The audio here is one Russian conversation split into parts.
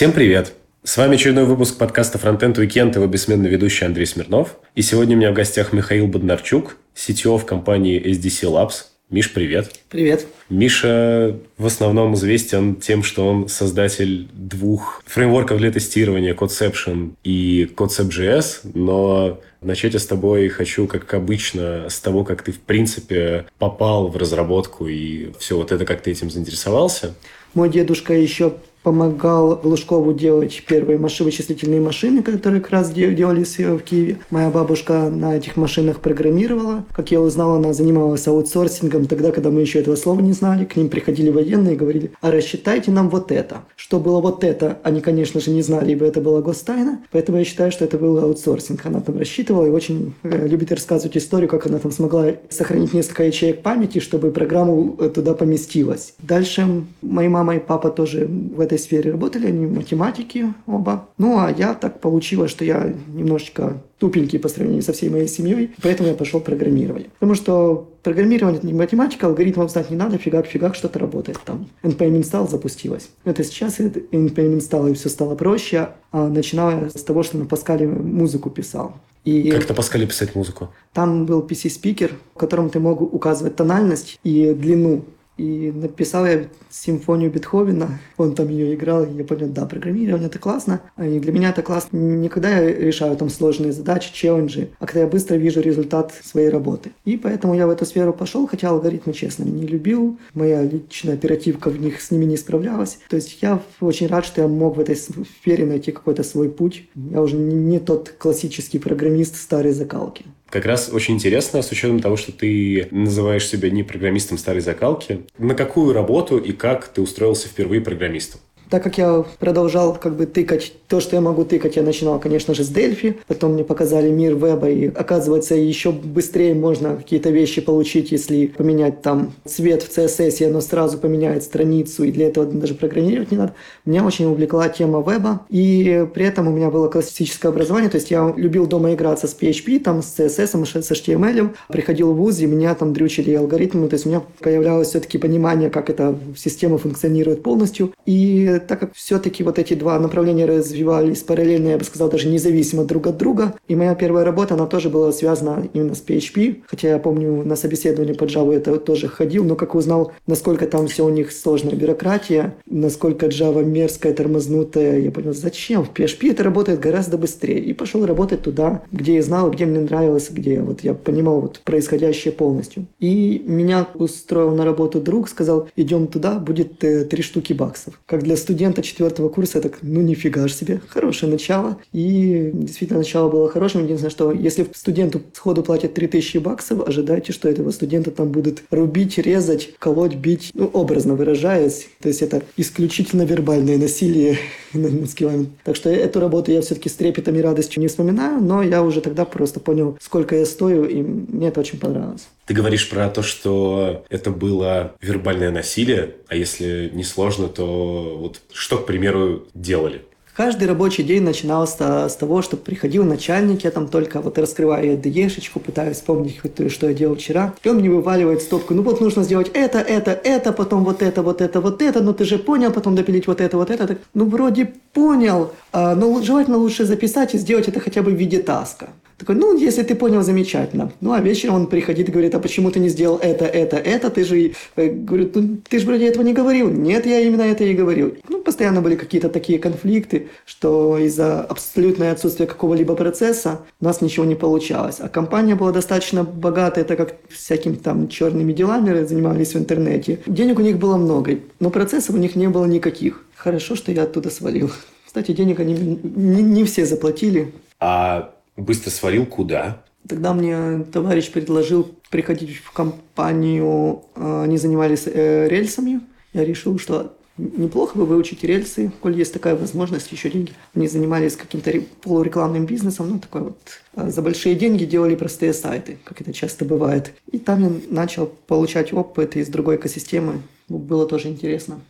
Всем привет! С вами очередной выпуск подкаста Frontend Weekend, его бессменный ведущий Андрей Смирнов. И сегодня у меня в гостях Михаил Боднарчук, CTO в компании SDC Labs. Миш, привет. Привет. Миша в основном известен тем, что он создатель двух фреймворков для тестирования Codeception и Concept.js, но начать я с тобой хочу, как обычно, с того, как ты, в принципе, попал в разработку и все вот это, как ты этим заинтересовался. Мой дедушка еще помогал Лужкову делать первые машины, вычислительные машины, которые как раз делались в Киеве. Моя бабушка на этих машинах программировала. Как я узнал, она занималась аутсорсингом тогда, когда мы еще этого слова не знали. К ним приходили военные и говорили, а рассчитайте нам вот это. Что было вот это, они, конечно же, не знали, ибо это была гостайна. Поэтому я считаю, что это был аутсорсинг. Она там рассчитывала и очень э, любит рассказывать историю, как она там смогла сохранить несколько ячеек памяти, чтобы программу э, туда поместилась. Дальше мои мама и папа тоже в этой сфере работали, они математики оба. Ну, а я так получилось, что я немножечко тупенький по сравнению со всей моей семьей, поэтому я пошел программировать. Потому что программирование это не математика, алгоритмов знать не надо, фигак-фигак что-то работает там. npm install запустилась. Это сейчас npm install и все стало проще, а начиная с того, что на Паскале музыку писал. И как на Паскале писать музыку? Там был PC speaker, в котором ты мог указывать тональность и длину и написал я симфонию Бетховена, он там ее играл, и я понял, да, программирование это классно. И для меня это классно не когда я решаю там сложные задачи, челленджи, а когда я быстро вижу результат своей работы. И поэтому я в эту сферу пошел, хотя алгоритмы, честно, не любил. Моя личная оперативка в них с ними не справлялась. То есть я очень рад, что я мог в этой сфере найти какой-то свой путь. Я уже не тот классический программист старой закалки. Как раз очень интересно, с учетом того, что ты называешь себя не программистом старой закалки, на какую работу и как ты устроился впервые программистом? Так как я продолжал как бы тыкать то, что я могу тыкать, я начинал, конечно же, с Дельфи. Потом мне показали мир веба, и оказывается, еще быстрее можно какие-то вещи получить, если поменять там цвет в CSS, и оно сразу поменяет страницу, и для этого даже программировать не надо. Меня очень увлекла тема веба, и при этом у меня было классическое образование, то есть я любил дома играться с PHP, там, с CSS, с HTML, приходил в ВУЗ, и меня там дрючили алгоритмы, то есть у меня появлялось все-таки понимание, как эта система функционирует полностью, и так как все-таки вот эти два направления развивались параллельно, я бы сказал, даже независимо друг от друга, и моя первая работа, она тоже была связана именно с PHP, хотя я помню, на собеседование по Java это тоже ходил, но как узнал, насколько там все у них сложная бюрократия, насколько Java мерзкая, тормознутая, я понял, зачем? В PHP это работает гораздо быстрее. И пошел работать туда, где я знал, где мне нравилось, где вот я понимал вот происходящее полностью. И меня устроил на работу друг, сказал, идем туда, будет э, три штуки баксов. Как для студента четвертого курса, так, ну нифига ж себе, хорошее начало. И действительно начало было хорошим. Единственное, что если студенту сходу платят 3000 баксов, ожидайте, что этого студента там будут рубить, резать, колоть, бить, ну, образно выражаясь. То есть это исключительно вербальное насилие Так что эту работу я все-таки с трепетом и радостью не вспоминаю, но я уже тогда просто понял, сколько я стою, и мне это очень понравилось. Ты говоришь про то, что это было вербальное насилие, а если не сложно, то вот что, к примеру, делали? Каждый рабочий день начинался с того, что приходил начальник, я там только вот раскрываю ДЕшечку, пытаюсь вспомнить, что я делал вчера, и он мне вываливает стопку, ну вот нужно сделать это, это, это, потом вот это, вот это, вот это, ну ты же понял, потом допилить вот это, вот это, ну вроде понял, а, но желательно лучше записать и сделать это хотя бы в виде таска. Такой, ну, если ты понял, замечательно. Ну, а вечером он приходит и говорит, а почему ты не сделал это, это, это? Ты же, э, говорит, ну, ты же вроде этого не говорил. Нет, я именно это и говорил. Ну, постоянно были какие-то такие конфликты, что из-за абсолютного отсутствия какого-либо процесса у нас ничего не получалось. А компания была достаточно богатая, так как всякими там черными делами занимались в интернете. Денег у них было много, но процессов у них не было никаких. Хорошо, что я оттуда свалил. Кстати, денег они не, не все заплатили. А Быстро свалил куда? Тогда мне товарищ предложил приходить в компанию, э, они занимались э, рельсами. Я решил, что неплохо бы выучить рельсы, коль есть такая возможность, еще деньги. Они занимались каким-то полурекламным бизнесом, ну, такой вот, э, за большие деньги делали простые сайты, как это часто бывает. И там я начал получать опыт из другой экосистемы. Было тоже интересно.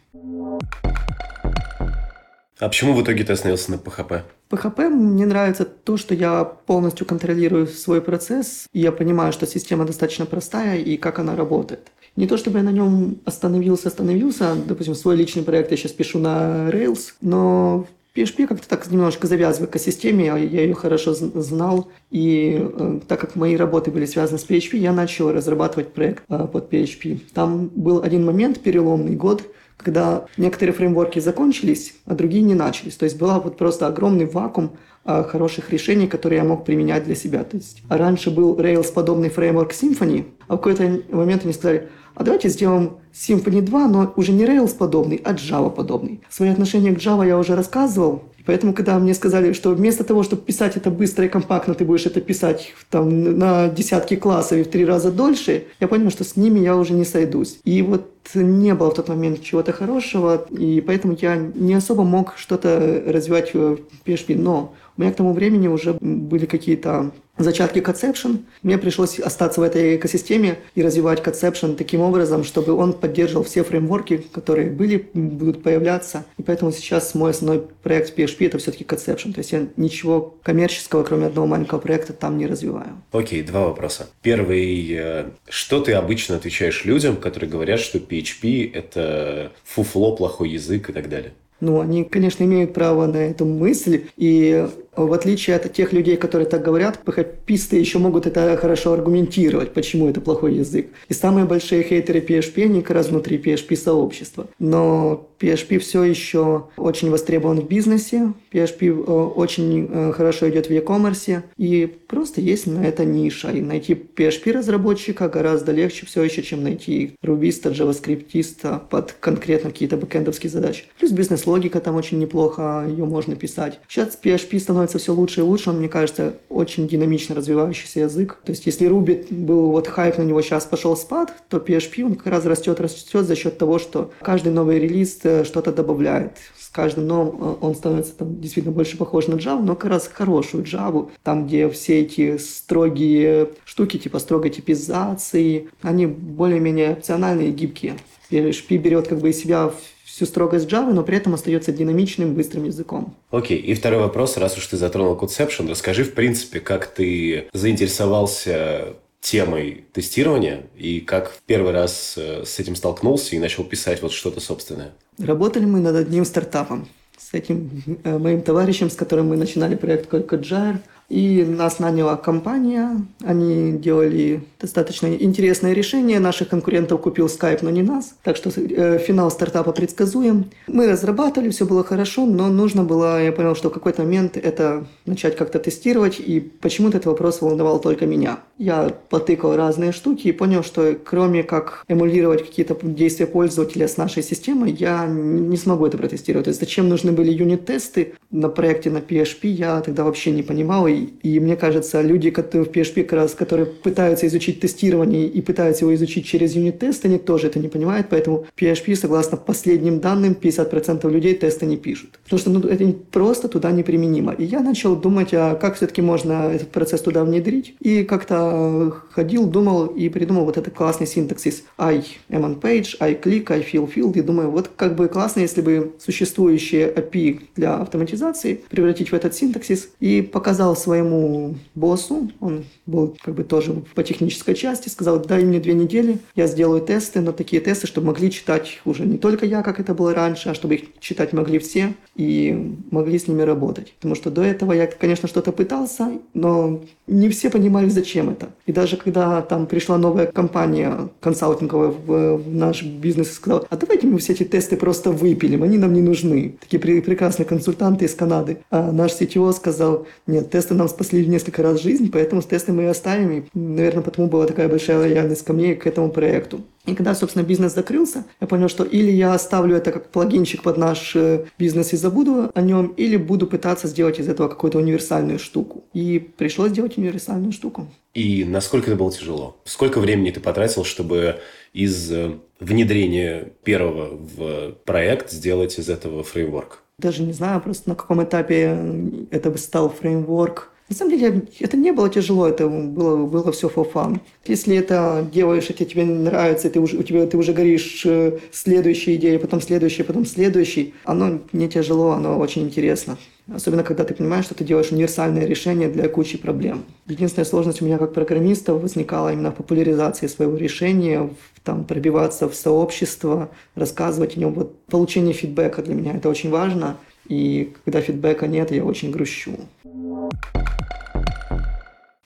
А почему в итоге ты остановился на PHP? PHP мне нравится то, что я полностью контролирую свой процесс, и я понимаю, что система достаточно простая и как она работает. Не то чтобы я на нем остановился, остановился, допустим, свой личный проект я сейчас пишу на Rails, но PHP как-то так немножко завязывает к экосистеме, я, я ее хорошо знал, и э, так как мои работы были связаны с PHP, я начал разрабатывать проект э, под PHP. Там был один момент, переломный год, когда некоторые фреймворки закончились, а другие не начались. То есть был вот просто огромный вакуум хороших решений, которые я мог применять для себя. То есть раньше был Rails-подобный фреймворк Symfony, а в какой-то момент они сказали, а давайте сделаем Symfony 2, но уже не Rails подобный, а Java подобный. Свои отношения к Java я уже рассказывал, Поэтому, когда мне сказали, что вместо того, чтобы писать это быстро и компактно, ты будешь это писать там, на десятки классов и в три раза дольше, я понял, что с ними я уже не сойдусь. И вот не было в тот момент чего-то хорошего, и поэтому я не особо мог что-то развивать в PHP. Но у меня к тому времени уже были какие-то зачатки Conception. Мне пришлось остаться в этой экосистеме и развивать Conception таким образом, чтобы он поддерживал все фреймворки, которые были, будут появляться. И поэтому сейчас мой основной проект PHP это все-таки Conception. То есть я ничего коммерческого, кроме одного маленького проекта, там не развиваю. Окей, два вопроса. Первый. Э, что ты обычно отвечаешь людям, которые говорят, что PHP – это фуфло, плохой язык и так далее? Ну, они, конечно, имеют право на эту мысль, и в отличие от тех людей, которые так говорят, PHP еще могут это хорошо аргументировать, почему это плохой язык. И самые большие хейтеры PHP, они как раз внутри PHP-сообщества. Но PHP все еще очень востребован в бизнесе, PHP э, очень э, хорошо идет в e-commerce, и просто есть на это ниша. И найти PHP-разработчика гораздо легче все еще, чем найти рубиста, джаваскриптиста под конкретно какие-то бэкэндовские задачи. Плюс бизнес-логика там очень неплохо, ее можно писать. Сейчас PHP становится все лучше и лучше, он, мне кажется, очень динамично развивающийся язык. То есть, если Ruby был вот хайп на него, сейчас пошел спад, то PHP он как раз растет, растет за счет того, что каждый новый релиз Э, что-то добавляет. С каждым новым э, он становится там, действительно больше похож на Java, но как раз хорошую Java, там, где все эти строгие штуки, типа строгой типизации, они более-менее опциональные и гибкие. PHP берет как бы из себя всю строгость Java, но при этом остается динамичным, быстрым языком. Окей, okay. и второй вопрос, раз уж ты затронул Conception, расскажи, в принципе, как ты заинтересовался темой тестирования и как в первый раз э, с этим столкнулся и начал писать вот что-то собственное? Работали мы над одним стартапом с этим э, моим товарищем, с которым мы начинали проект Codejar. И нас наняла компания. Они делали достаточно интересное решение. Наших конкурентов купил Skype, но не нас. Так что э, финал стартапа предсказуем. Мы разрабатывали, все было хорошо, но нужно было, я понял, что в какой-то момент это начать как-то тестировать. И почему-то этот вопрос волновал только меня. Я потыкал разные штуки и понял, что кроме как эмулировать какие-то действия пользователя с нашей системой, я не смогу это протестировать. То есть зачем нужны были юнит-тесты на проекте на PHP, я тогда вообще не понимал. И и мне кажется, люди, которые в PHP как раз, которые пытаются изучить тестирование и пытаются его изучить через юнит-тест, они тоже это не понимают, поэтому PHP, согласно последним данным, 50% людей тесты не пишут. Потому что ну, это просто туда неприменимо. И я начал думать, а как все-таки можно этот процесс туда внедрить. И как-то ходил, думал и придумал вот этот классный синтаксис I am on page, I click, I fill field. И думаю, вот как бы классно, если бы существующие API для автоматизации превратить в этот синтаксис и показал свой своему боссу, он был как бы тоже по технической части, сказал, дай мне две недели, я сделаю тесты, но такие тесты, чтобы могли читать уже не только я, как это было раньше, а чтобы их читать могли все и могли с ними работать. Потому что до этого я, конечно, что-то пытался, но не все понимали, зачем это. И даже когда там пришла новая компания консалтинговая в, в наш бизнес и сказала, а давайте мы все эти тесты просто выпилим, они нам не нужны. Такие пр- прекрасные консультанты из Канады. А наш CTO сказал, нет, тесты нам спасли несколько раз жизнь, поэтому с тесты мы и оставим. И, наверное, потому была такая большая лояльность ко мне и к этому проекту. И когда, собственно, бизнес закрылся, я понял, что или я оставлю это как плагинчик под наш э, бизнес и забуду о нем, или буду пытаться сделать из этого какую-то универсальную штуку. И пришлось сделать универсальную штуку. И насколько это было тяжело? Сколько времени ты потратил, чтобы из э, внедрения первого в проект сделать из этого фреймворк? Даже не знаю просто на каком этапе это бы стал фреймворк. На самом деле, это не было тяжело, это было, было все fun. Если это делаешь, это тебе нравится, ты уже, у тебя, ты уже горишь э, следующей идеей, потом следующей, потом следующей, оно не тяжело, оно очень интересно. Особенно, когда ты понимаешь, что ты делаешь универсальное решение для кучи проблем. Единственная сложность у меня как программиста возникала именно в популяризации своего решения, в, там, пробиваться в сообщество, рассказывать о нем. Вот получение фидбэка для меня это очень важно. И когда фидбэка нет, я очень грущу.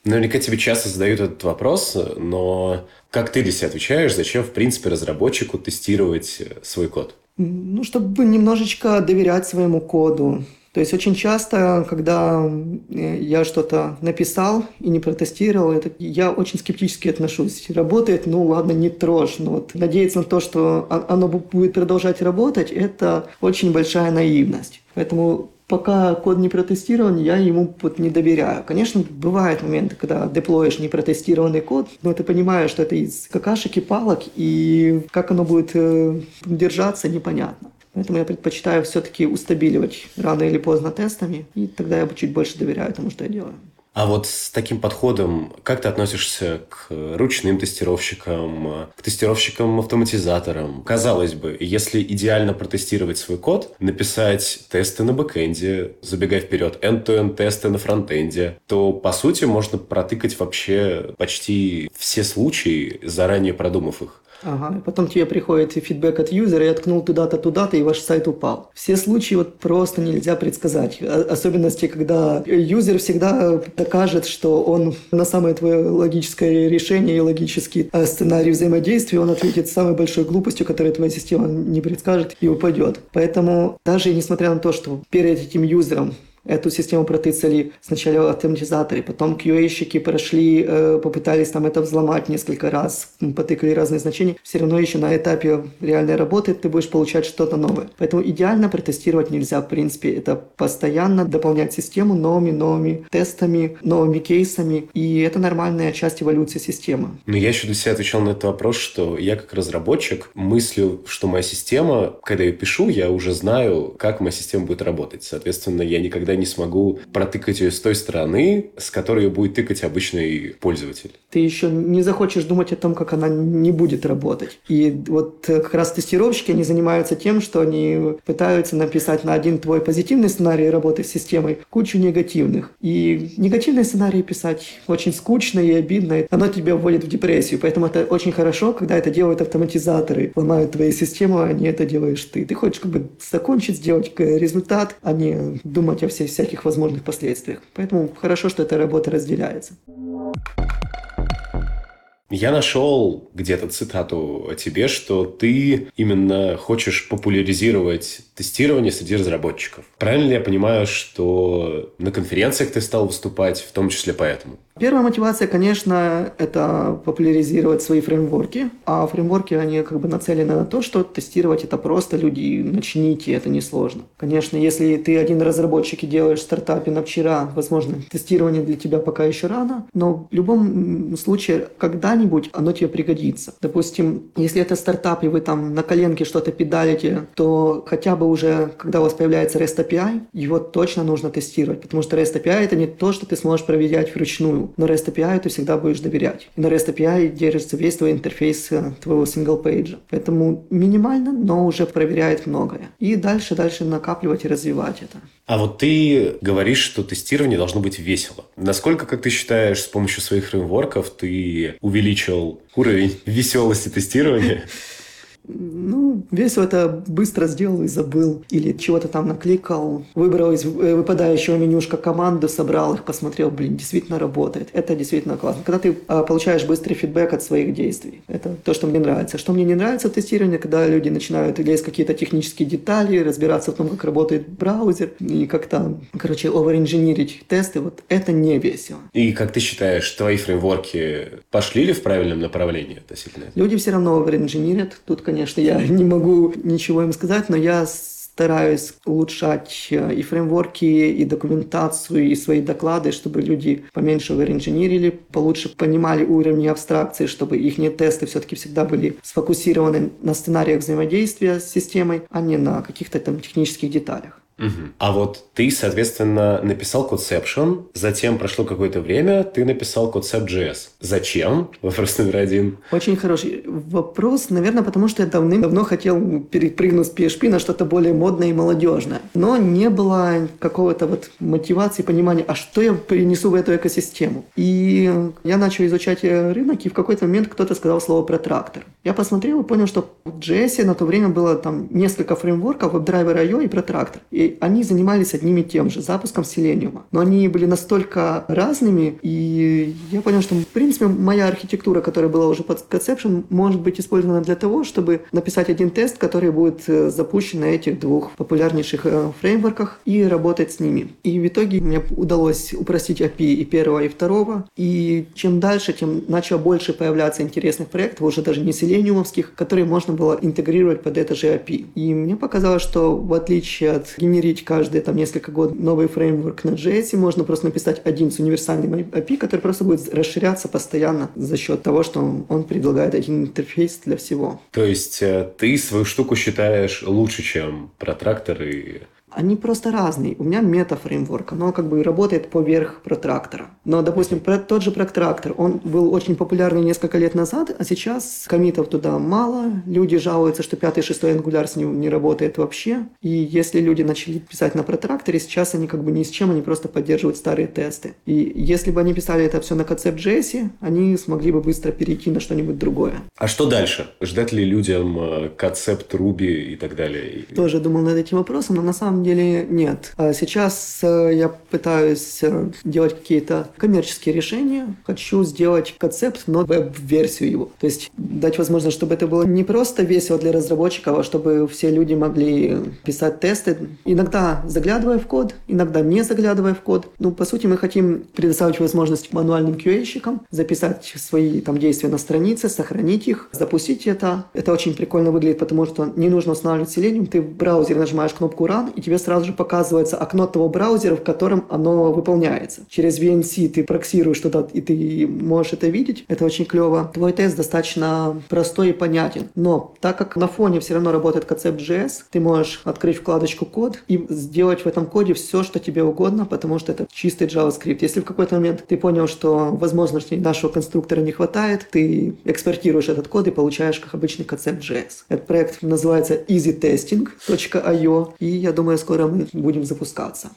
Наверняка тебе часто задают этот вопрос, но как ты для себя отвечаешь, зачем, в принципе, разработчику тестировать свой код? Ну, чтобы немножечко доверять своему коду. То есть очень часто, когда э, я что-то написал и не протестировал, это, я очень скептически отношусь. Работает, ну ладно, не трожь. Но вот надеяться на то, что оно будет продолжать работать, это очень большая наивность. Поэтому пока код не протестирован, я ему вот не доверяю. Конечно, бывают моменты, когда деплоишь непротестированный код, но ты понимаешь, что это из какашек и палок, и как оно будет э, держаться, непонятно. Поэтому я предпочитаю все-таки устабиливать рано или поздно тестами, и тогда я чуть больше доверяю тому, что я делаю. А вот с таким подходом, как ты относишься к ручным тестировщикам, к тестировщикам-автоматизаторам? Казалось бы, если идеально протестировать свой код, написать тесты на бэкэнде, забегая вперед, end-to-end тесты на фронтенде, то, по сути, можно протыкать вообще почти все случаи, заранее продумав их. Ага. Потом тебе приходит фидбэк от юзера, я ткнул туда-то, туда-то, и ваш сайт упал. Все случаи вот просто нельзя предсказать. Особенности, когда юзер всегда докажет, что он на самое твое логическое решение и логический э, сценарий взаимодействия, он ответит самой большой глупостью, которую твоя система не предскажет и упадет. Поэтому даже несмотря на то, что перед этим юзером эту систему протыцали сначала автоматизаторы, потом QA-щики прошли, э, попытались там это взломать несколько раз, потыкали разные значения, все равно еще на этапе реальной работы ты будешь получать что-то новое. Поэтому идеально протестировать нельзя, в принципе, это постоянно дополнять систему новыми, новыми тестами, новыми кейсами, и это нормальная часть эволюции системы. Но я еще для себя отвечал на этот вопрос, что я как разработчик мыслю, что моя система, когда я пишу, я уже знаю, как моя система будет работать. Соответственно, я никогда не смогу протыкать ее с той стороны, с которой ее будет тыкать обычный пользователь. Ты еще не захочешь думать о том, как она не будет работать. И вот как раз тестировщики, они занимаются тем, что они пытаются написать на один твой позитивный сценарий работы с системой кучу негативных. И негативные сценарии писать очень скучно и обидно. Оно тебя вводит в депрессию. Поэтому это очень хорошо, когда это делают автоматизаторы, ломают твою систему, а не это делаешь ты. Ты хочешь как бы закончить, сделать результат, а не думать о всей всяких возможных последствиях. Поэтому хорошо, что эта работа разделяется. Я нашел где-то цитату о тебе, что ты именно хочешь популяризировать тестирование среди разработчиков. Правильно ли я понимаю, что на конференциях ты стал выступать в том числе поэтому? Первая мотивация, конечно, это популяризировать свои фреймворки, а фреймворки, они как бы нацелены на то, что тестировать это просто, люди, начните, это несложно. Конечно, если ты один разработчик и делаешь стартапе на вчера, возможно, тестирование для тебя пока еще рано, но в любом случае, когда-нибудь оно тебе пригодится. Допустим, если это стартап, и вы там на коленке что-то педалите, то хотя бы уже, когда у вас появляется REST API, его точно нужно тестировать, потому что REST API это не то, что ты сможешь проверять вручную но REST API ты всегда будешь доверять. И на REST API держится весь твой интерфейс э, твоего page. Поэтому минимально, но уже проверяет многое. И дальше, дальше накапливать и развивать это. А вот ты говоришь, что тестирование должно быть весело. Насколько, как ты считаешь, с помощью своих фреймворков ты увеличил уровень веселости тестирования? Ну, весь это быстро сделал и забыл. Или чего-то там накликал, выбрал из э, выпадающего менюшка команду, собрал их, посмотрел, блин, действительно работает. Это действительно классно. Когда ты а, получаешь быстрый фидбэк от своих действий. Это то, что мне нравится. Что мне не нравится в тестировании, когда люди начинают лезть какие-то технические детали, разбираться в том, как работает браузер, и как-то, короче, оверинженерить тесты. Вот это не весело. И как ты считаешь, твои фреймворки пошли ли в правильном направлении относительно этого? Люди все равно оверинженерят. Тут, конечно, конечно, я не могу ничего им сказать, но я стараюсь улучшать э, и фреймворки, и документацию, и свои доклады, чтобы люди поменьше оверинженерили, получше понимали уровни абстракции, чтобы их тесты все-таки всегда были сфокусированы на сценариях взаимодействия с системой, а не на каких-то там технических деталях. Угу. А вот ты, соответственно, написал Codeception, затем прошло какое-то время, ты написал Concept.js. Зачем? Вопрос номер один. Очень хороший вопрос, наверное, потому что я давным-давно хотел перепрыгнуть с PHP на что-то более модное и молодежное. Но не было какого-то вот мотивации, понимания, а что я принесу в эту экосистему. И я начал изучать рынок, и в какой-то момент кто-то сказал слово про трактор. Я посмотрел и понял, что в JS на то время было там несколько фреймворков, WebDriver.io и протрактор. И они занимались одним и тем же, запуском Selenium. Но они были настолько разными, и я понял, что, в принципе, моя архитектура, которая была уже под Conception, может быть использована для того, чтобы написать один тест, который будет э, запущен на этих двух популярнейших э, фреймворках и работать с ними. И в итоге мне удалось упростить API и первого, и второго. И чем дальше, тем начало больше появляться интересных проектов, уже даже не селениумовских, которые можно было интегрировать под это же API. И мне показалось, что в отличие от генерить каждые там несколько год новый фреймворк на JS, можно просто написать один с универсальным API, который просто будет расширяться постоянно за счет того, что он предлагает один интерфейс для всего. То есть э, ты свою штуку считаешь лучше, чем протрактор и они просто разные. У меня мета-фреймворк, оно как бы работает поверх протрактора. Но, допустим, про тот же протрактор, он был очень популярный несколько лет назад, а сейчас комитов туда мало, люди жалуются, что 5 и 6 Angular с ним не работает вообще. И если люди начали писать на протракторе, сейчас они как бы ни с чем, они просто поддерживают старые тесты. И если бы они писали это все на Concept.js, они смогли бы быстро перейти на что-нибудь другое. А что дальше? Ждать ли людям э, концепт Ruby и так далее? Тоже думал над этим вопросом, но на самом деле нет. А сейчас э, я пытаюсь э, делать какие-то коммерческие решения. Хочу сделать концепт, но веб-версию его. То есть дать возможность, чтобы это было не просто весело для разработчиков, а чтобы все люди могли писать тесты. Иногда заглядывая в код, иногда не заглядывая в код. Ну, по сути, мы хотим предоставить возможность мануальным QA-щикам записать свои там действия на странице, сохранить их, запустить это. Это очень прикольно выглядит, потому что не нужно устанавливать Selenium. Ты в браузере нажимаешь кнопку Run, и тебе тебе сразу же показывается окно того браузера, в котором оно выполняется. Через VNC ты проксируешь туда, и ты можешь это видеть. Это очень клево. Твой тест достаточно простой и понятен. Но так как на фоне все равно работает Concept.js, ты можешь открыть вкладочку код и сделать в этом коде все, что тебе угодно, потому что это чистый JavaScript. Если в какой-то момент ты понял, что возможностей нашего конструктора не хватает, ты экспортируешь этот код и получаешь как обычный Concept.js. Этот проект называется easytesting.io, и я думаю, скоро мы будем запускаться.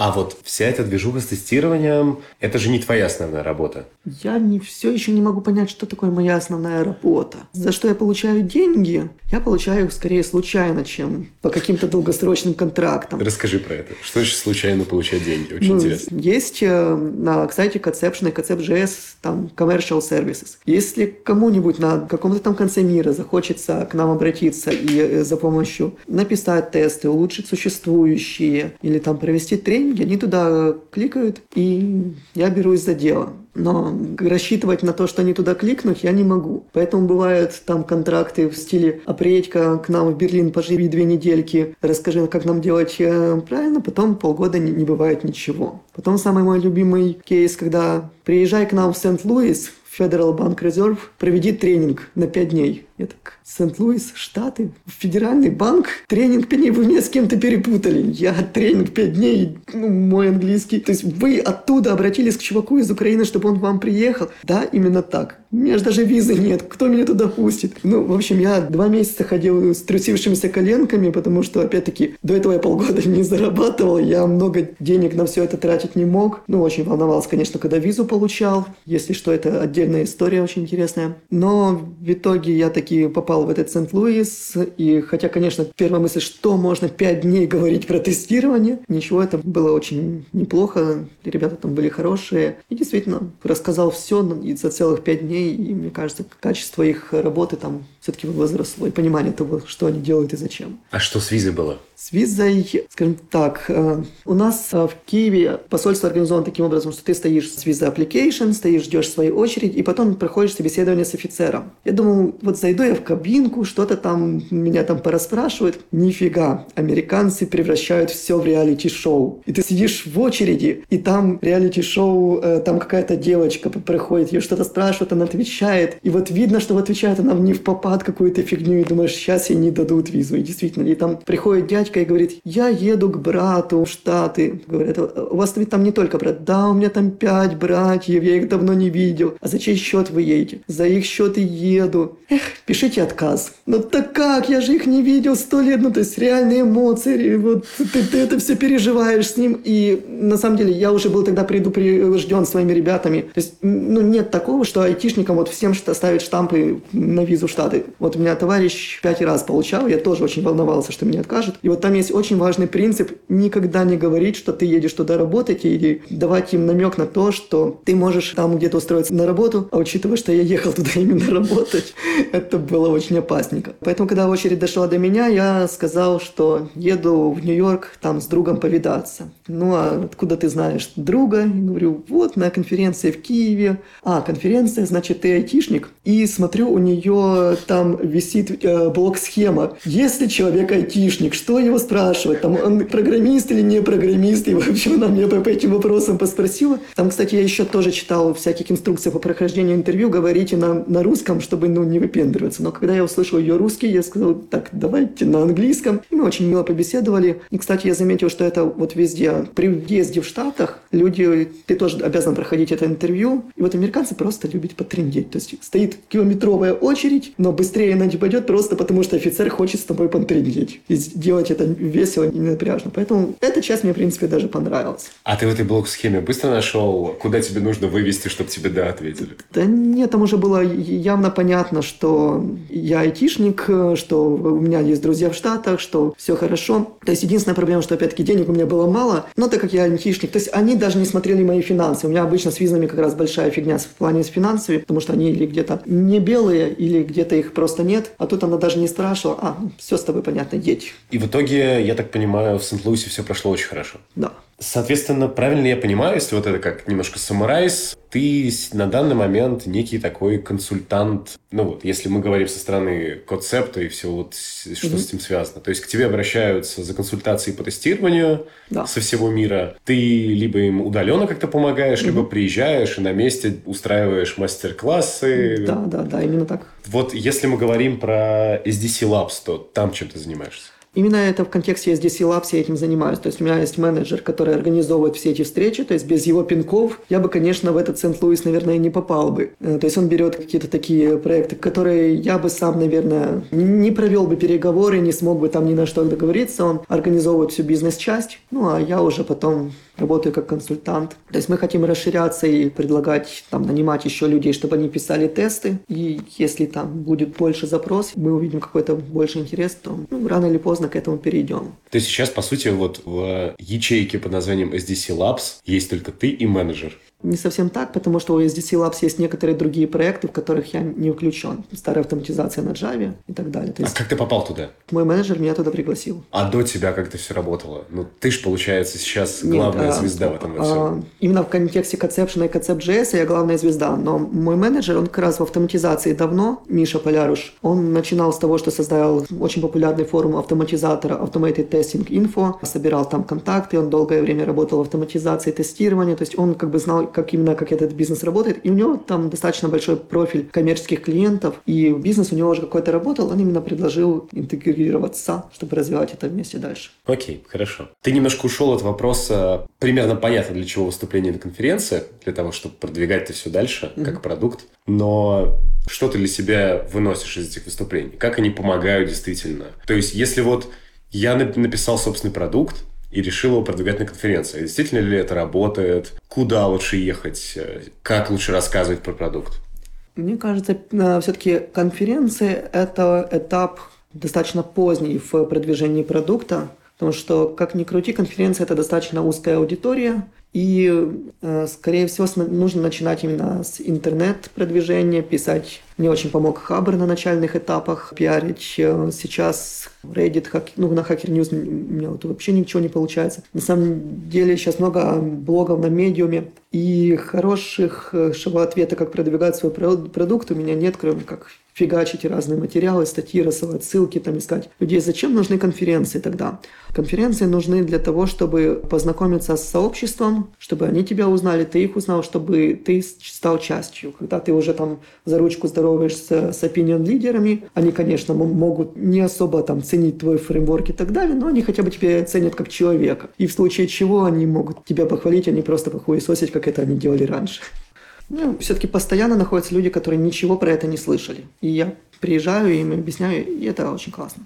А вот вся эта движуха с тестированием, это же не твоя основная работа. Я не, все еще не могу понять, что такое моя основная работа. За что я получаю деньги, я получаю их скорее случайно, чем по каким-то долгосрочным контрактам. Расскажи про это. Что еще случайно получать деньги? Очень ну, интересно. Есть э, на сайте Conception и Concept.js там commercial services. Если кому-нибудь на каком-то там конце мира захочется к нам обратиться и э, за помощью написать тесты, улучшить существующие или там провести тренинг, деньги, они туда кликают, и я берусь за дело. Но рассчитывать на то, что они туда кликнут, я не могу. Поэтому бывают там контракты в стиле «А приедь-ка к нам в Берлин, поживи две недельки, расскажи, как нам делать э, правильно», потом полгода не, не бывает ничего. Потом самый мой любимый кейс, когда «Приезжай к нам в Сент-Луис, Federal Bank Reserve, проведи тренинг на 5 дней». Я так, Сент-Луис, Штаты, Федеральный банк, тренинг 5 дней, вы меня с кем-то перепутали. Я тренинг 5 дней, ну, мой английский. То есть вы оттуда обратились к чуваку из Украины, чтобы он к вам приехал. Да, именно так. У меня же даже визы нет, кто меня туда пустит? Ну, в общем, я два месяца ходил с трусившимися коленками, потому что, опять-таки, до этого я полгода не зарабатывал, я много денег на все это тратить не мог. Ну, очень волновался, конечно, когда визу получал. Если что, это отдельная история очень интересная. Но в итоге я таки попал в этот Сент-Луис. И хотя, конечно, первая мысль, что можно пять дней говорить про тестирование, ничего, это было очень неплохо. Ребята там были хорошие. И действительно, рассказал все за целых пять дней. И мне кажется, качество их работы там все-таки возросло. И понимание того, что они делают и зачем. А что с визой было? С визой, скажем так, э, у нас э, в Киеве посольство организовано таким образом, что ты стоишь с виза application, стоишь, ждешь свою очередь, и потом проходишь собеседование с офицером. Я думал, вот зайду я в кабинку, что-то там, меня там пораспрашивают. Нифига, американцы превращают все в реалити-шоу. И ты сидишь в очереди, и там реалити-шоу, э, там какая-то девочка приходит, ее что-то спрашивают, она отвечает. И вот видно, что отвечает она не в попад какую-то фигню, и думаешь, сейчас ей не дадут визу. И действительно, и там приходит дядь, дядька и говорит, я еду к брату в Штаты. Говорят, у вас ведь там не только брат. Да, у меня там пять братьев, я их давно не видел. А за чей счет вы едете? За их счет и еду. Эх, пишите отказ. Ну так как? Я же их не видел сто лет. Ну то есть реальные эмоции. Вот ты, ты это все переживаешь с ним. И на самом деле я уже был тогда предупрежден своими ребятами. То есть ну нет такого, что айтишникам вот всем ставят штампы на визу в Штаты. Вот у меня товарищ пять раз получал, я тоже очень волновался, что меня откажут. И вот там есть очень важный принцип никогда не говорить, что ты едешь туда работать или давать им намек на то, что ты можешь там где-то устроиться на работу, а учитывая, что я ехал туда именно работать, это было очень опасненько. Поэтому, когда очередь дошла до меня, я сказал, что еду в Нью-Йорк там с другом повидаться. Ну, а откуда ты знаешь друга? Я говорю, вот на конференции в Киеве. А, конференция, значит, ты айтишник. И смотрю, у нее там висит э, блок-схема. Если человек айтишник, что его спрашивать? Там он программист или не программист? И вообще она мне по, этим вопросам поспросила. Там, кстати, я еще тоже читал всяких инструкций по прохождению интервью. Говорите на, на русском, чтобы ну, не выпендриваться. Но когда я услышал ее русский, я сказал, так, давайте на английском. И мы очень мило побеседовали. И, кстати, я заметил, что это вот везде. При въезде в Штатах люди, ты тоже обязан проходить это интервью. И вот американцы просто любят потрендеть. То есть стоит километровая очередь, но быстрее она не пойдет просто потому, что офицер хочет с тобой потрендеть. И сделать это весело и напряжно. Поэтому эта часть мне, в принципе, даже понравилась. А ты в этой блок-схеме быстро нашел, куда тебе нужно вывести, чтобы тебе «да» ответили? Да нет, там уже было явно понятно, что я айтишник, что у меня есть друзья в Штатах, что все хорошо. То есть единственная проблема, что опять-таки денег у меня было мало, но так как я айтишник, то есть они даже не смотрели мои финансы. У меня обычно с визами как раз большая фигня в плане с финансами, потому что они или где-то не белые, или где-то их просто нет. А тут она даже не спрашивала, а, все с тобой понятно, едь. И в итоге, я так понимаю, в Сент-Луисе все прошло очень хорошо. Да. Соответственно, правильно я понимаю, если вот это как немножко самурайс, ты на данный момент некий такой консультант, ну вот, если мы говорим со стороны концепта и всего вот, что mm-hmm. с этим связано. То есть к тебе обращаются за консультацией по тестированию да. со всего мира. Ты либо им удаленно как-то помогаешь, mm-hmm. либо приезжаешь и на месте устраиваешь мастер-классы. Да, да, да, именно так. Вот если мы говорим про SDC Labs, то там чем ты занимаешься? Именно это в контексте SDC Labs я этим занимаюсь. То есть у меня есть менеджер, который организовывает все эти встречи. То есть без его пинков я бы, конечно, в этот Сент-Луис, наверное, не попал бы. Э, то есть он берет какие-то такие проекты, которые я бы сам, наверное, не провел бы переговоры, не смог бы там ни на что договориться. Он организовывает всю бизнес-часть. Ну, а я уже потом работаю как консультант. То есть мы хотим расширяться и предлагать, там, нанимать еще людей, чтобы они писали тесты. И если там будет больше запрос, мы увидим какой-то больше интерес, то ну, рано или поздно к этому перейдем. То есть сейчас, по сути, вот в ячейке под названием SDC Labs есть только ты и менеджер. Не совсем так, потому что у SDC Labs есть некоторые другие проекты, в которых я не включен. Старая автоматизация на Java и так далее. То есть, а как ты попал туда? Мой менеджер меня туда пригласил. А до тебя как это все работало? Ну, ты же, получается, сейчас главная Нет, звезда а, в этом во всем. А, именно в контексте Conception и Concept.js я главная звезда. Но мой менеджер, он как раз в автоматизации давно, Миша Поляруш, он начинал с того, что создал очень популярный форум автоматизатора Automated Testing Info, собирал там контакты, он долгое время работал в автоматизации тестирования, то есть он как бы знал как именно как этот бизнес работает. И у него там достаточно большой профиль коммерческих клиентов, и бизнес у него уже какой-то работал, он именно предложил интегрироваться, чтобы развивать это вместе дальше. Окей, хорошо. Ты немножко ушел от вопроса, примерно понятно, для чего выступление на конференции, для того, чтобы продвигать это все дальше, mm-hmm. как продукт, но что ты для себя выносишь из этих выступлений? Как они помогают действительно? То есть, если вот я написал собственный продукт, и решил его продвигать на конференции. Действительно ли это работает? Куда лучше ехать? Как лучше рассказывать про продукт? Мне кажется, э, все-таки конференции – это этап достаточно поздний в продвижении продукта, потому что, как ни крути, конференция – это достаточно узкая аудитория – и, э, скорее всего, нужно начинать именно с интернет-продвижения, писать. Мне очень помог Хабр на начальных этапах, пиарить. Э, сейчас Reddit, ну, на Hacker News у меня вот вообще ничего не получается. На самом деле сейчас много блогов на медиуме, и хороших ответа, как продвигать свой продукт, у меня нет, кроме как фигачить разные материалы, статьи, рассылать ссылки, там искать людей. Зачем нужны конференции тогда? Конференции нужны для того, чтобы познакомиться с сообществом, чтобы они тебя узнали, ты их узнал, чтобы ты стал частью. Когда ты уже там за ручку здороваешься с opinion-лидерами, они, конечно, могут не особо там ценить твой фреймворк и так далее, но они хотя бы тебя ценят как человека. И в случае чего они могут тебя похвалить, они просто похуесосить, как это они делали раньше. Ну, все-таки постоянно находятся люди, которые ничего про это не слышали. И я приезжаю, им объясняю, и это очень классно.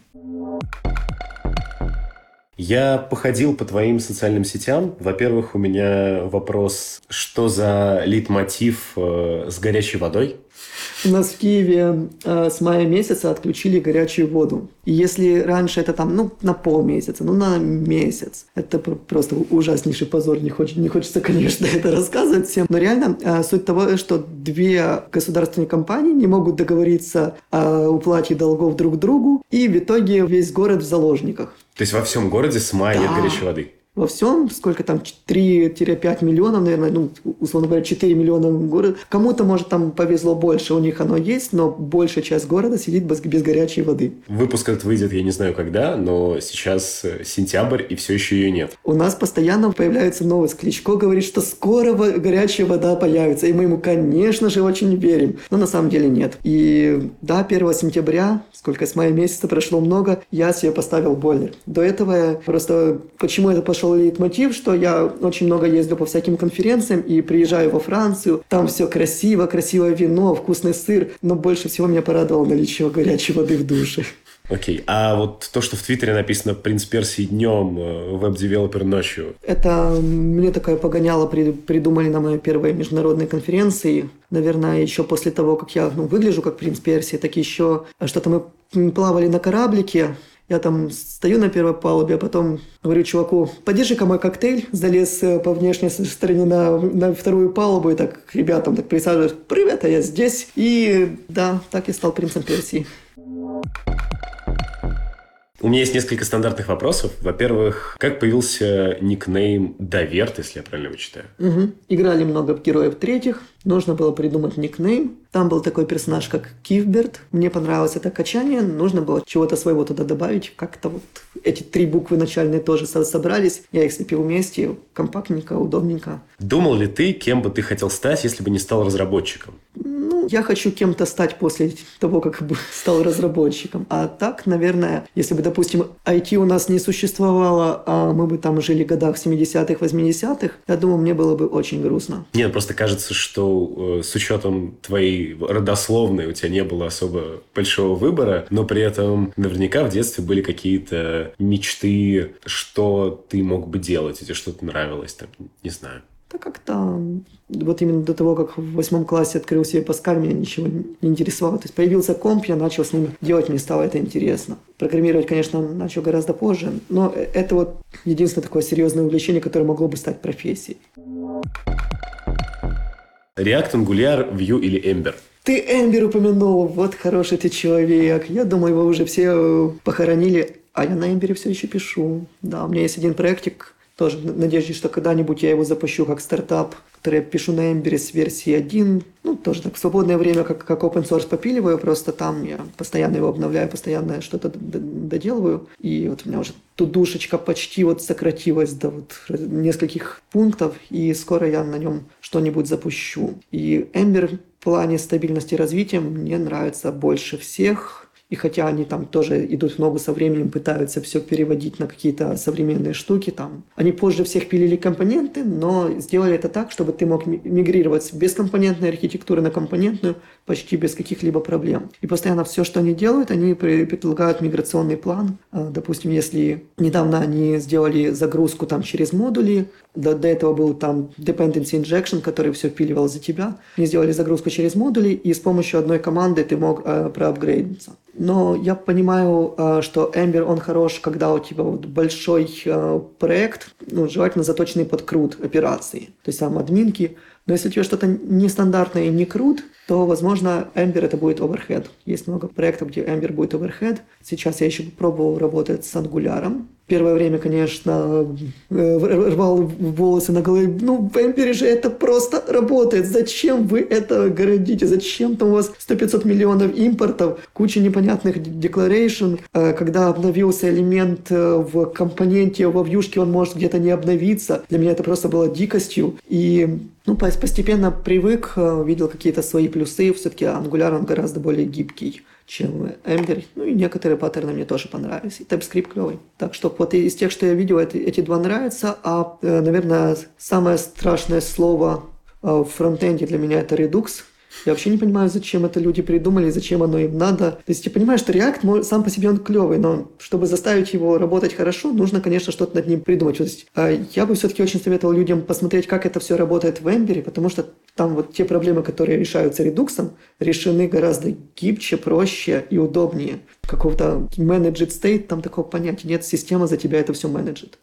Я походил по твоим социальным сетям. Во-первых, у меня вопрос, что за лид-мотив э, с горячей водой? У нас в Киеве э, с мая месяца отключили горячую воду. И если раньше это там, ну, на полмесяца, ну, на месяц, это просто ужаснейший позор. Не, хочется, не хочется, конечно, это рассказывать всем. Но реально э, суть того, что две государственные компании не могут договориться о уплате долгов друг другу, и в итоге весь город в заложниках. То есть во всем городе с мая да. нет горячей воды? Во всем, сколько там, 3-5 миллионов, наверное, ну, условно говоря, 4 миллиона город. Кому-то, может, там повезло больше, у них оно есть, но большая часть города сидит без, без горячей воды. Выпуск этот выйдет, я не знаю когда, но сейчас э, сентябрь, и все еще ее нет. У нас постоянно появляется новость. Кличко говорит, что скоро горячая вода появится, и мы ему, конечно же, очень верим. Но на самом деле нет. И да, 1 сентября, сколько с мая месяца прошло много, я себе поставил бойлер. До этого просто... Почему это пошло нашел лейтмотив, что я очень много ездил по всяким конференциям и приезжаю во Францию. Там все красиво, красивое вино, вкусный сыр. Но больше всего меня порадовало наличие горячей воды в душе. Окей. Okay. А вот то, что в Твиттере написано «Принц Персии днем», э, web developer ночью. Это мне такое погоняло придумали на моей первой международной конференции. Наверное, еще после того, как я ну, выгляжу как принц Персии, так еще что-то мы плавали на кораблике, я там стою на первой палубе, а потом говорю чуваку, подержи-ка мой коктейль, залез э, по внешней стороне на, на вторую палубу и так ребятам так присаживаюсь, привет, а я здесь. И да, так я стал принцем Персии. У меня есть несколько стандартных вопросов. Во-первых, как появился никнейм Доверт, если я правильно его читаю? Угу. Играли много героев третьих. Нужно было придумать никнейм. Там был такой персонаж, как Кивберт. Мне понравилось это качание. Нужно было чего-то своего туда добавить. Как-то вот эти три буквы начальные тоже собрались. Я их слепил вместе. Компактненько, удобненько. Думал ли ты, кем бы ты хотел стать, если бы не стал разработчиком? Я хочу кем-то стать после того, как стал разработчиком. А так, наверное, если бы, допустим, IT у нас не существовало, а мы бы там жили в годах 70-х, 80-х, я думаю, мне было бы очень грустно. Нет, просто кажется, что э, с учетом твоей родословной у тебя не было особо большого выбора, но при этом наверняка в детстве были какие-то мечты, что ты мог бы делать, или что-то нравилось, там, не знаю. Да как-то вот именно до того, как в восьмом классе открыл себе Паскаль, меня ничего не интересовало. То есть появился комп, я начал с ним делать, мне стало это интересно. Программировать, конечно, начал гораздо позже, но это вот единственное такое серьезное увлечение, которое могло бы стать профессией. React, Angular, Vue или Ember? Ты Эмбер упомянул, вот хороший ты человек. Я думаю, его уже все похоронили, а я на Эмбере все еще пишу. Да, у меня есть один проектик, тоже в надежде, что когда-нибудь я его запущу как стартап, который я пишу на Ember с версии 1. Ну, тоже так в свободное время, как, как open source попиливаю, просто там я постоянно его обновляю, постоянно что-то доделываю. И вот у меня уже тут душечка почти вот сократилась до вот нескольких пунктов, и скоро я на нем что-нибудь запущу. И Ember в плане стабильности развития мне нравится больше всех. И хотя они там тоже идут в ногу со временем, пытаются все переводить на какие-то современные штуки, там, они позже всех пилили компоненты, но сделали это так, чтобы ты мог мигрировать с бескомпонентной архитектуры на компонентную почти без каких-либо проблем. И постоянно все, что они делают, они предлагают миграционный план. А, допустим, если недавно они сделали загрузку там через модули, до, до этого был там dependency injection, который все впиливал за тебя. Они сделали загрузку через модули, и с помощью одной команды ты мог э, проапгрейдиться. Но я понимаю, э, что Ember, он хорош, когда у тебя вот большой э, проект, ну, желательно заточенный под крут операции. То есть там админки, Но если у тебя что-то нестандартное и не крут, то, возможно, Ember это будет overhead. Есть много проектов, где Ember будет overhead. Сейчас я еще пробовал работать с Angular. Первое время, конечно, э, рвал волосы на голове. Ну, в Ember же это просто работает. Зачем вы это городите? Зачем там у вас 100-500 миллионов импортов, куча непонятных declaration? Э, когда обновился элемент э, в компоненте, во вьюшке, он может где-то не обновиться. Для меня это просто было дикостью. И ну, постепенно привык, видел какие-то свои плюсы. Все-таки Angular, он гораздо более гибкий чем Ember. Ну и некоторые паттерны мне тоже понравились. И TypeScript клевый. Так что вот из тех, что я видел, эти, эти два нравятся. А, э, наверное, самое страшное слово э, в фронтенде для меня это Redux. Я вообще не понимаю, зачем это люди придумали, зачем оно им надо. То есть я понимаю, что React сам по себе он клевый, но чтобы заставить его работать хорошо, нужно, конечно, что-то над ним придумать. То есть а, я бы все-таки очень советовал людям посмотреть, как это все работает в Ember, потому что там вот те проблемы, которые решаются редуксом, решены гораздо гибче, проще и удобнее. Какого-то managed state, там такого понятия нет, система за тебя это все менеджит.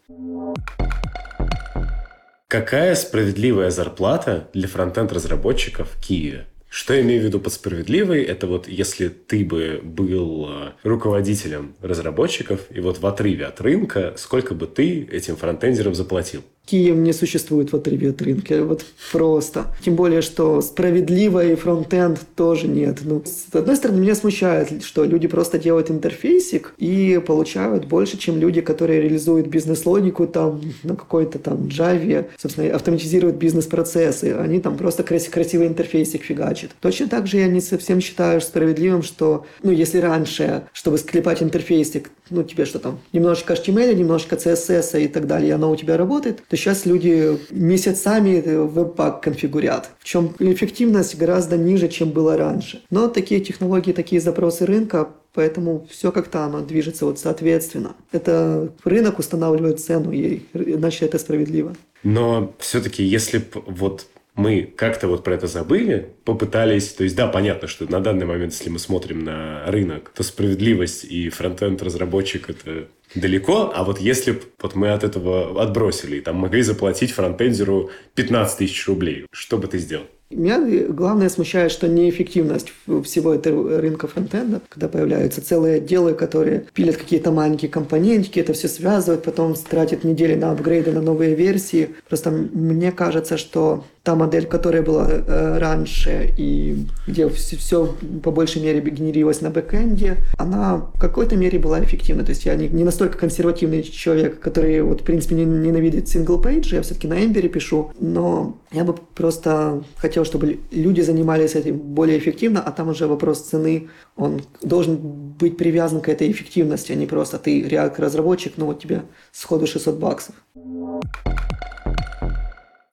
Какая справедливая зарплата для фронтенд-разработчиков в Киеве? Что я имею в виду под справедливой? Это вот если ты бы был э, руководителем разработчиков, и вот в отрыве от рынка, сколько бы ты этим фронтендерам заплатил? Киев не существует в от рынка. Вот просто. Тем более, что справедливый фронтенд тоже нет. Ну, с одной стороны, меня смущает, что люди просто делают интерфейсик и получают больше, чем люди, которые реализуют бизнес-логику там на какой-то там Java, собственно, автоматизируют бизнес-процессы. Они там просто крас- красивый интерфейсик фигачат. Точно так же я не совсем считаю справедливым, что, ну, если раньше, чтобы склепать интерфейсик, ну, тебе что там, немножечко HTML, немножко CSS и так далее, и оно у тебя работает, то сейчас люди месяцами веб-пак конфигурят, в чем эффективность гораздо ниже, чем было раньше. Но такие технологии, такие запросы рынка, Поэтому все как-то оно движется вот соответственно. Это рынок устанавливает цену ей, иначе это справедливо. Но все-таки, если вот мы как-то вот про это забыли, попытались, то есть да, понятно, что на данный момент, если мы смотрим на рынок, то справедливость и фронтенд разработчик это далеко, а вот если вот мы от этого отбросили, там могли заплатить фронтендеру 15 тысяч рублей, что бы ты сделал? Меня главное смущает, что неэффективность всего этого рынка фронтенда, когда появляются целые отделы, которые пилят какие-то маленькие компонентики, это все связывают, потом тратят недели на апгрейды, на новые версии. Просто мне кажется, что та модель, которая была э, раньше и где все, все по большей мере генерировалось на бэкэнде, она в какой-то мере была эффективна. То есть я не, не настолько консервативный человек, который вот в принципе ненавидит single-page, я все-таки на Ember пишу, но я бы просто хотел, чтобы люди занимались этим более эффективно, а там уже вопрос цены, он должен быть привязан к этой эффективности, а не просто ты React-разработчик, ну вот тебе сходу 600 баксов.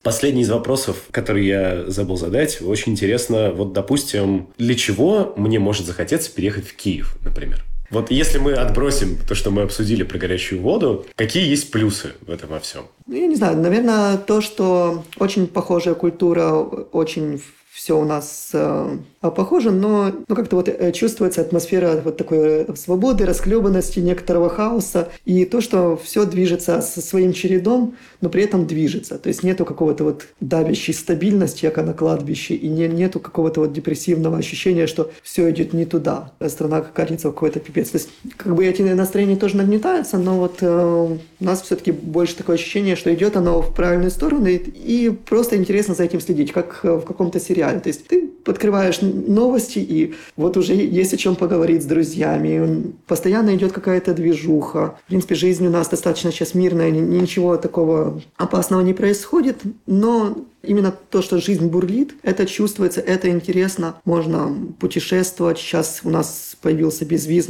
Последний из вопросов, который я забыл задать, очень интересно. Вот, допустим, для чего мне может захотеться переехать в Киев, например? Вот если мы отбросим то, что мы обсудили про горячую воду, какие есть плюсы в этом во всем? Ну, я не знаю, наверное, то, что очень похожая культура, очень все у нас э, похоже, но ну, как-то вот э, чувствуется атмосфера вот такой э, свободы, расхлебанности, некоторого хаоса, и то, что все движется со своим чередом, но при этом движется. То есть нету какого-то вот давящей стабильности, как на кладбище, и не, нету какого-то вот депрессивного ощущения, что все идет не туда, страна катится в какой-то пипец. То есть как бы эти настроения тоже нагнетаются, но вот э, у нас все-таки больше такое ощущение, что идет оно в правильную сторону, и, и просто интересно за этим следить, как в каком-то сериале. То есть ты открываешь новости, и вот уже есть о чем поговорить с друзьями. Постоянно идет какая-то движуха. В принципе, жизнь у нас достаточно сейчас мирная, ничего такого опасного не происходит, но Именно то, что жизнь бурлит, это чувствуется, это интересно. Можно путешествовать. Сейчас у нас появился безвиз.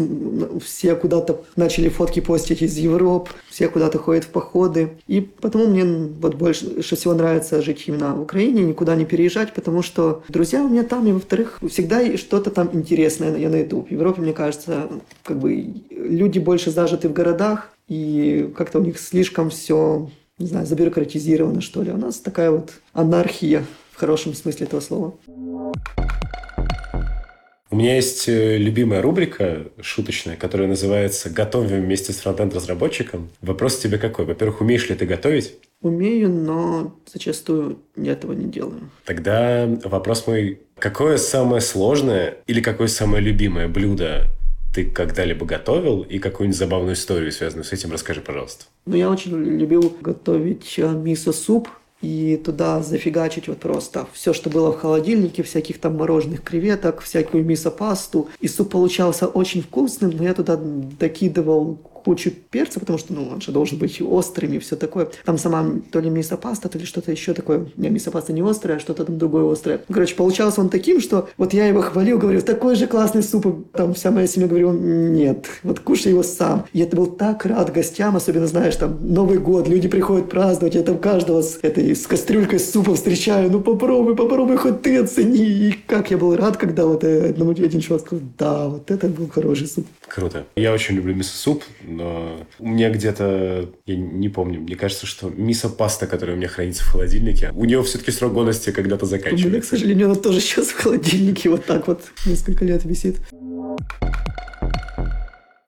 Все куда-то начали фотки постить из Европы. Все куда-то ходят в походы. И потому мне вот больше всего нравится жить именно в Украине, никуда не переезжать, потому что друзья у меня там, и во-вторых, всегда что-то там интересное я найду. В Европе, мне кажется, как бы люди больше зажаты в городах, и как-то у них слишком все не знаю, забюрократизировано, что ли. У нас такая вот анархия в хорошем смысле этого слова. У меня есть э, любимая рубрика шуточная, которая называется «Готовим вместе с фронтенд-разработчиком». Вопрос тебе какой? Во-первых, умеешь ли ты готовить? Умею, но зачастую этого не делаю. Тогда вопрос мой. Какое самое сложное или какое самое любимое блюдо ты когда-либо готовил? И какую-нибудь забавную историю, связанную с этим, расскажи, пожалуйста. Ну, я очень любил готовить э, мисо-суп и туда зафигачить вот просто все, что было в холодильнике, всяких там мороженых креветок, всякую мисо-пасту. И суп получался очень вкусным, но я туда докидывал кучу перца, потому что, ну, он же должен быть острым и все такое. Там сама то ли мисопаста, то ли что-то еще такое. Не, мисопаста не острая, а что-то там другое острое. Короче, получался он таким, что вот я его хвалил, говорю, такой же классный суп. И там вся моя семья говорила, нет, вот кушай его сам. И это был так рад гостям, особенно, знаешь, там, Новый год, люди приходят праздновать, я там каждого с этой, с кастрюлькой супа встречаю, ну попробуй, попробуй, хоть ты оцени. И как я был рад, когда вот одному один чувак сказал, да, вот это был хороший суп. Круто. Я очень люблю мисо-суп, но у меня где-то, я не помню, мне кажется, что мисо-паста, которая у меня хранится в холодильнике, у нее все-таки срок годности когда-то заканчивается. У меня, к сожалению, она тоже сейчас в холодильнике вот так вот несколько лет висит.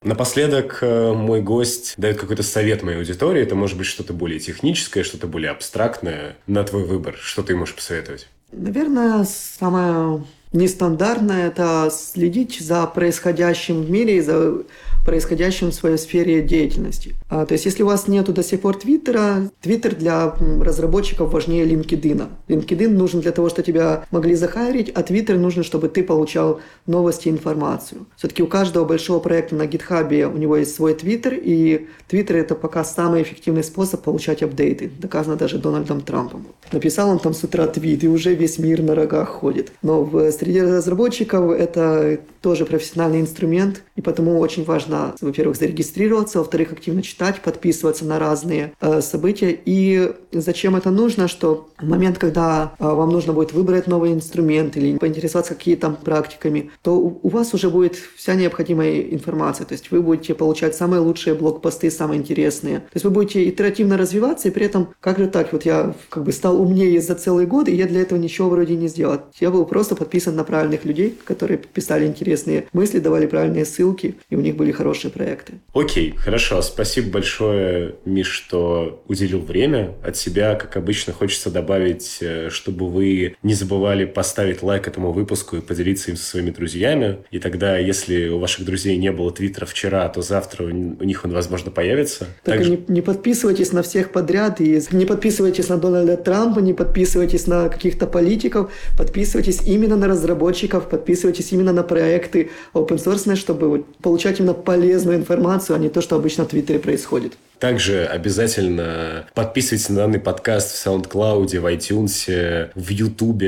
Напоследок э, мой гость дает какой-то совет моей аудитории. Это может быть что-то более техническое, что-то более абстрактное. На твой выбор. Что ты можешь посоветовать? Наверное, самое нестандартное – это следить за происходящим в мире и за происходящим в своей сфере деятельности. А, то есть, если у вас нету до сих пор Твиттера, Твиттер для разработчиков важнее LinkedIn. LinkedIn нужен для того, чтобы тебя могли захайрить, а Твиттер нужен, чтобы ты получал новости и информацию. Все-таки у каждого большого проекта на GitHub у него есть свой Твиттер, и Твиттер это пока самый эффективный способ получать апдейты. Доказано даже Дональдом Трампом. Написал он там с утра твит, и уже весь мир на рогах ходит. Но в среди разработчиков это тоже профессиональный инструмент, и потому очень важно, во-первых, зарегистрироваться, во-вторых, активно читать, подписываться на разные э, события. И зачем это нужно, что в момент, когда э, вам нужно будет выбрать новый инструмент или поинтересоваться какими там практиками, то у, у вас уже будет вся необходимая информация. То есть вы будете получать самые лучшие блокпосты, самые интересные. То есть вы будете итеративно развиваться, и при этом, как же так, вот я как бы стал умнее за целый год, и я для этого ничего вроде не сделал. Я был просто подписан на правильных людей, которые писали интересные мысли, давали правильные ссылки, и у них были хорошие проекты. Окей, хорошо. Спасибо большое, Миш, что уделил время. От себя, как обычно, хочется добавить, э, чтобы вы не забывали поставить лайк этому выпуску и поделиться им со своими друзьями. И тогда, если у ваших друзей не было твиттера вчера, то завтра у них он, возможно, появится. Только Также... не, не подписывайтесь на всех подряд, и не подписывайтесь на Дональда Трампа, не подписывайтесь на каких-то политиков, подписывайтесь именно на разработчиков, подписывайтесь именно на проекты open source, чтобы получать именно полезную информацию, а не то, что обычно в Твиттере происходит. Также обязательно подписывайтесь на данный подкаст в SoundCloud, в iTunes, в YouTube,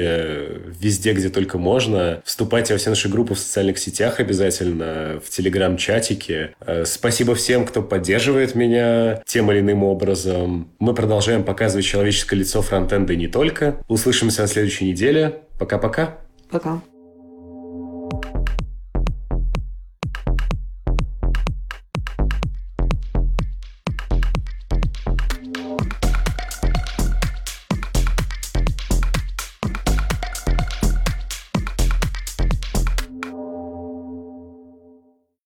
везде, где только можно. Вступайте во все наши группы в социальных сетях обязательно, в Телеграм-чатике. Э, спасибо всем, кто поддерживает меня тем или иным образом. Мы продолжаем показывать человеческое лицо фронтенда и не только. Услышимся на следующей неделе. Пока-пока. Пока.